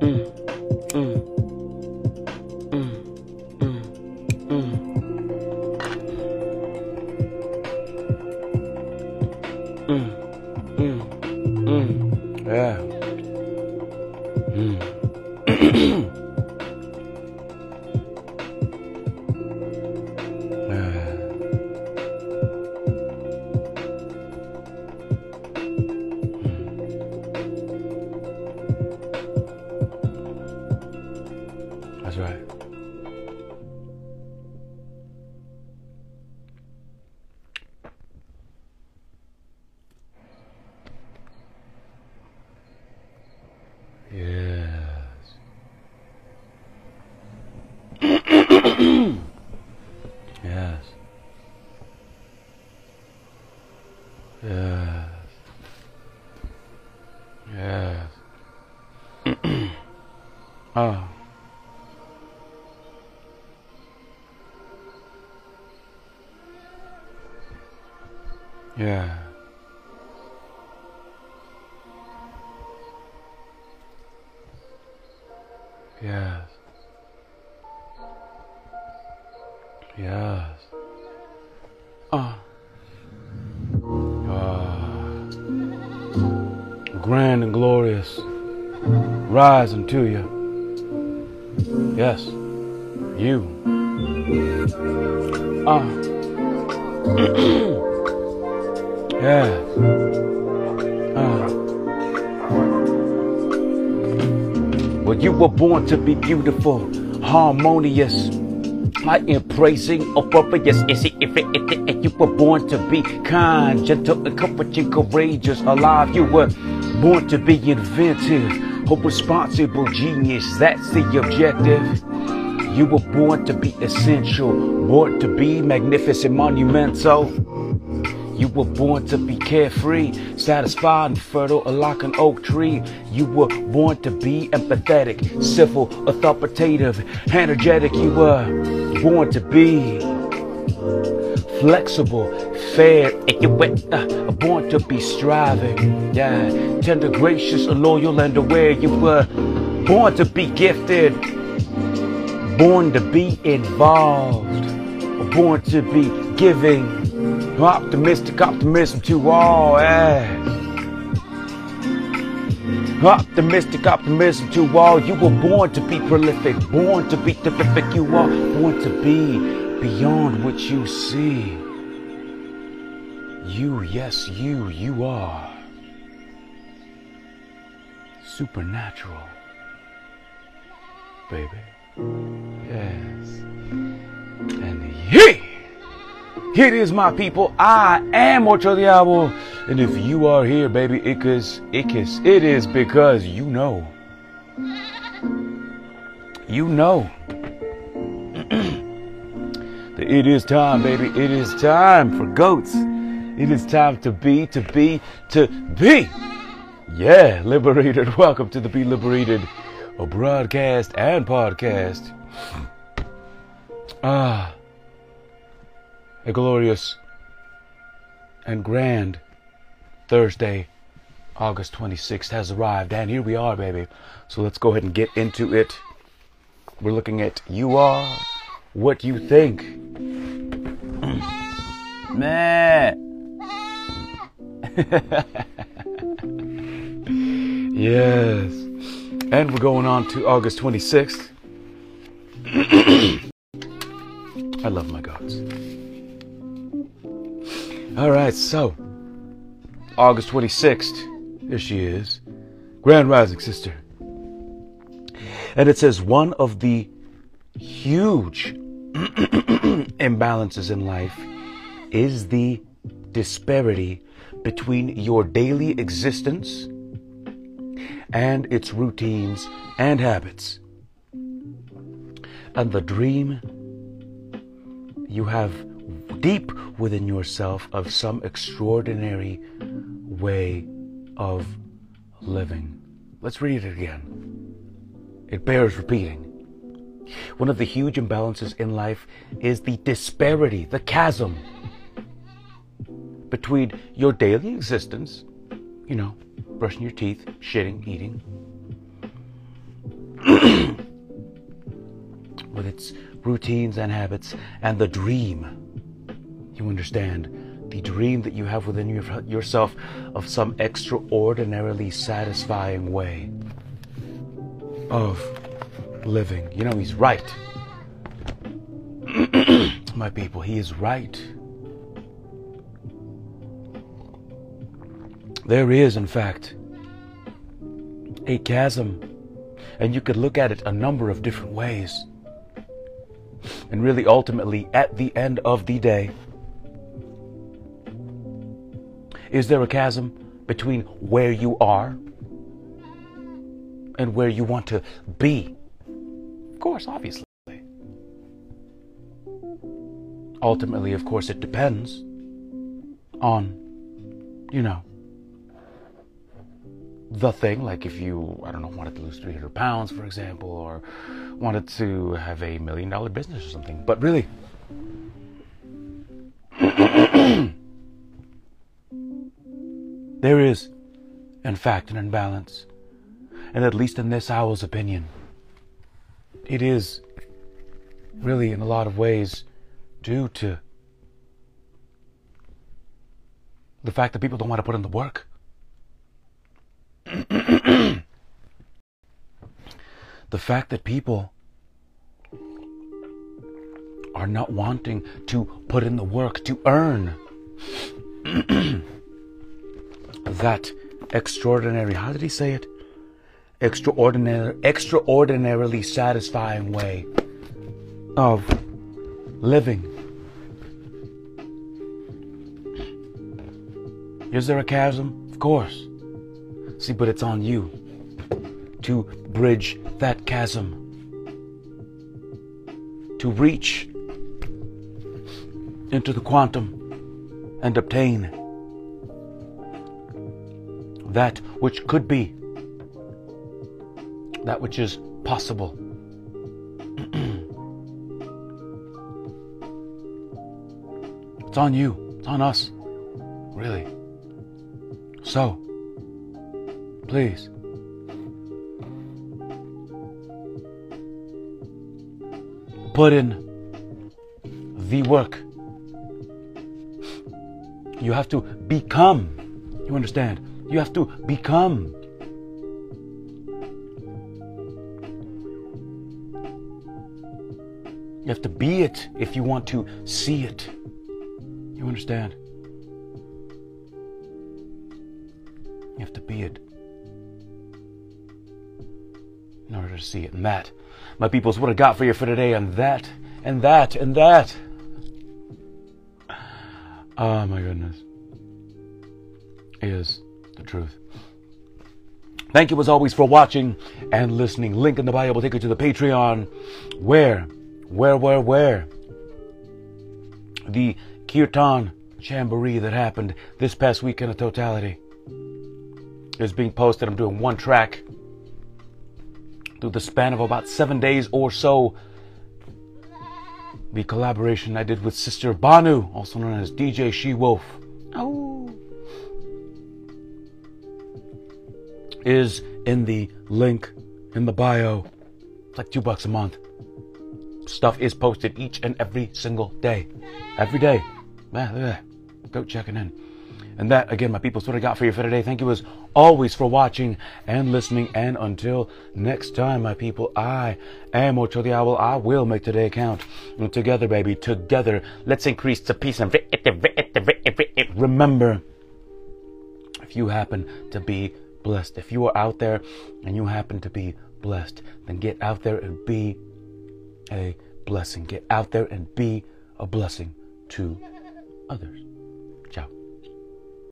Yeah. Yes. Yes. oh. Ah. Yeah. Yes. Yes. Grand and glorious. Rising to you. Yes. You. Ah. yeah. Ah. Well, you were born to be beautiful, harmonious. I am praising. Is it if it, it, it, it, you were born to be kind, gentle, and comforting, courageous, alive. You were born to be inventive, a responsible genius. That's the objective. You were born to be essential, born to be magnificent, monumental. You were born to be carefree, satisfied and fertile like an oak tree. You were born to be empathetic, civil, authoritative, energetic. You were born to be flexible, fair, and you were uh, born to be striving. Yeah, tender, gracious, loyal, and aware. You were born to be gifted, born to be involved, born to be giving. Optimistic optimism to all, eh? Optimistic optimism to all. You were born to be prolific, born to be terrific. You are born to be beyond what you see. You, yes, you, you are supernatural, baby. Yes. And he. It is my people. I am Ocho Diablo. And if you are here, baby, it is, it is, it is because you know. You know. It is time, baby. It is time for goats. It is time to be, to be, to be. Yeah, liberated. Welcome to the Be Liberated a broadcast and podcast. Ah a glorious and grand Thursday, August 26th has arrived. And here we are, baby. So let's go ahead and get into it. We're looking at You Are What You Think. Meh. yes. And we're going on to August 26th. I love my gods. All right, so August 26th, there she is, Grand Rising Sister. And it says one of the huge imbalances in life is the disparity between your daily existence and its routines and habits. And the dream you have deep within yourself of some extraordinary way of living. Let's read it again. It bears repeating. One of the huge imbalances in life is the disparity, the chasm between your daily existence, you know, brushing your teeth, shitting, eating, with its routines and habits, and the dream. You understand? The dream that you have within your, yourself of some extraordinarily satisfying way of living. You know, he's right. My people, he is right. There is, in fact, a chasm, and you could look at it a number of different ways. And really, ultimately, at the end of the day, is there a chasm between where you are and where you want to be? Of course, obviously. Ultimately, of course, it depends on, you know, the thing, like if you, I don't know, wanted to lose 300 pounds, for example, or wanted to have a million dollar business or something. But really, there is, in fact, an imbalance. And at least in this owl's opinion, it is really, in a lot of ways, due to the fact that people don't want to put in the work. The fact that people are not wanting to put in the work to earn that extraordinary, how did he say it? Extraordinary, extraordinarily satisfying way of living. Is there a chasm? Of course. See, but it's on you to bridge that chasm, to reach into the quantum and obtain that which could be, that which is possible. it's on you, it's on us, really. So, Please. Put in the work. You have to become. You understand? You have to become. You have to be it if you want to see it. You understand? You have to be it in order to see it. And that, my peoples, what I got for you for today, and that, and that, and that. Oh my goodness. Is the truth. Thank you as always for watching and listening. Link in the bio will take you to the Patreon. Where, where, where, where? The Kirtan Jamboree that happened this past week in totality is being posted. I'm doing one track through the span of about seven days or so. The collaboration I did with Sister Banu, also known as DJ She Wolf, oh, is in the link in the bio. It's like two bucks a month. Stuff is posted each and every single day. Every day. Go checking in. And that, again, my people, is what I got for you for today. Thank you as always for watching and listening. And until next time, my people, I am Ocho the Owl. I will make today count. And together, baby, together, let's increase the peace and remember, if you happen to be blessed, if you are out there and you happen to be blessed, then get out there and be a blessing. Get out there and be a blessing to others.